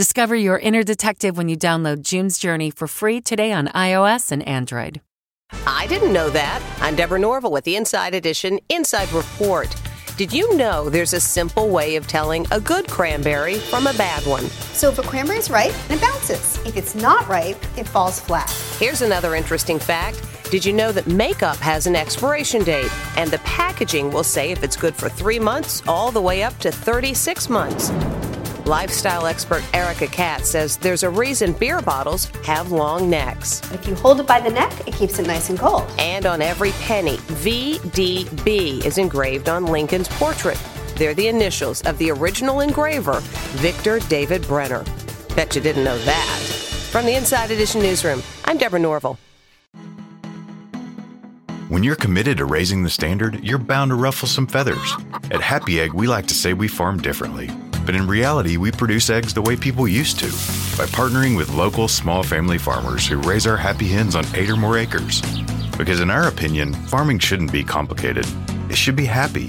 Discover your inner detective when you download June's Journey for free today on iOS and Android. I didn't know that. I'm Deborah Norville with the Inside Edition Inside Report. Did you know there's a simple way of telling a good cranberry from a bad one? So if a cranberry is ripe, it bounces. If it's not ripe, it falls flat. Here's another interesting fact. Did you know that makeup has an expiration date? And the packaging will say if it's good for three months all the way up to 36 months. Lifestyle expert Erica Katz says there's a reason beer bottles have long necks. If you hold it by the neck, it keeps it nice and cold. And on every penny, VDB is engraved on Lincoln's portrait. They're the initials of the original engraver, Victor David Brenner. Bet you didn't know that. From the Inside Edition newsroom, I'm Deborah Norville. When you're committed to raising the standard, you're bound to ruffle some feathers. At Happy Egg, we like to say we farm differently. But in reality, we produce eggs the way people used to by partnering with local small family farmers who raise our happy hens on eight or more acres. Because in our opinion, farming shouldn't be complicated, it should be happy.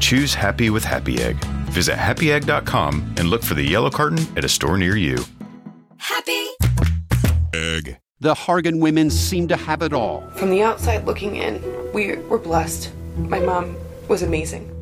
Choose happy with Happy Egg. Visit happyegg.com and look for the yellow carton at a store near you. Happy Egg. The Hargan women seem to have it all. From the outside looking in, we were blessed. My mom was amazing.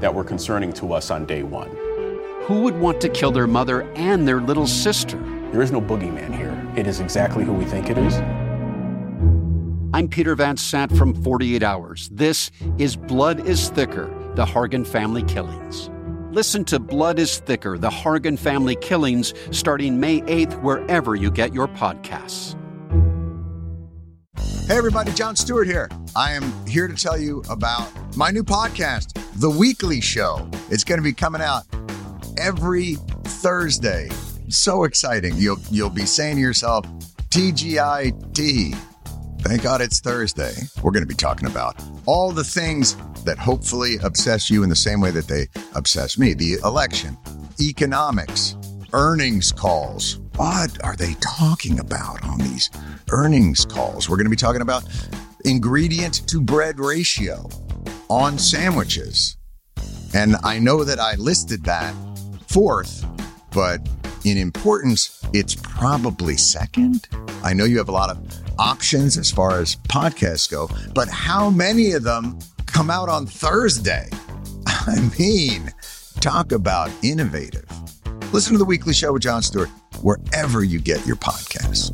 that were concerning to us on day one. Who would want to kill their mother and their little sister? There is no boogeyman here. It is exactly who we think it is. I'm Peter Van Sant from 48 Hours. This is Blood is Thicker The Hargan Family Killings. Listen to Blood is Thicker The Hargan Family Killings starting May 8th, wherever you get your podcasts. Hey, everybody, Jon Stewart here. I am here to tell you about my new podcast, The Weekly Show. It's going to be coming out every Thursday. So exciting. You'll, you'll be saying to yourself, TGIT. Thank God it's Thursday. We're going to be talking about all the things that hopefully obsess you in the same way that they obsess me the election, economics, earnings calls. What are they talking about on these earnings calls? We're going to be talking about ingredient to bread ratio on sandwiches. And I know that I listed that fourth, but in importance, it's probably second. I know you have a lot of options as far as podcasts go, but how many of them come out on Thursday? I mean, talk about innovative. Listen to the weekly show with Jon Stewart wherever you get your podcasts.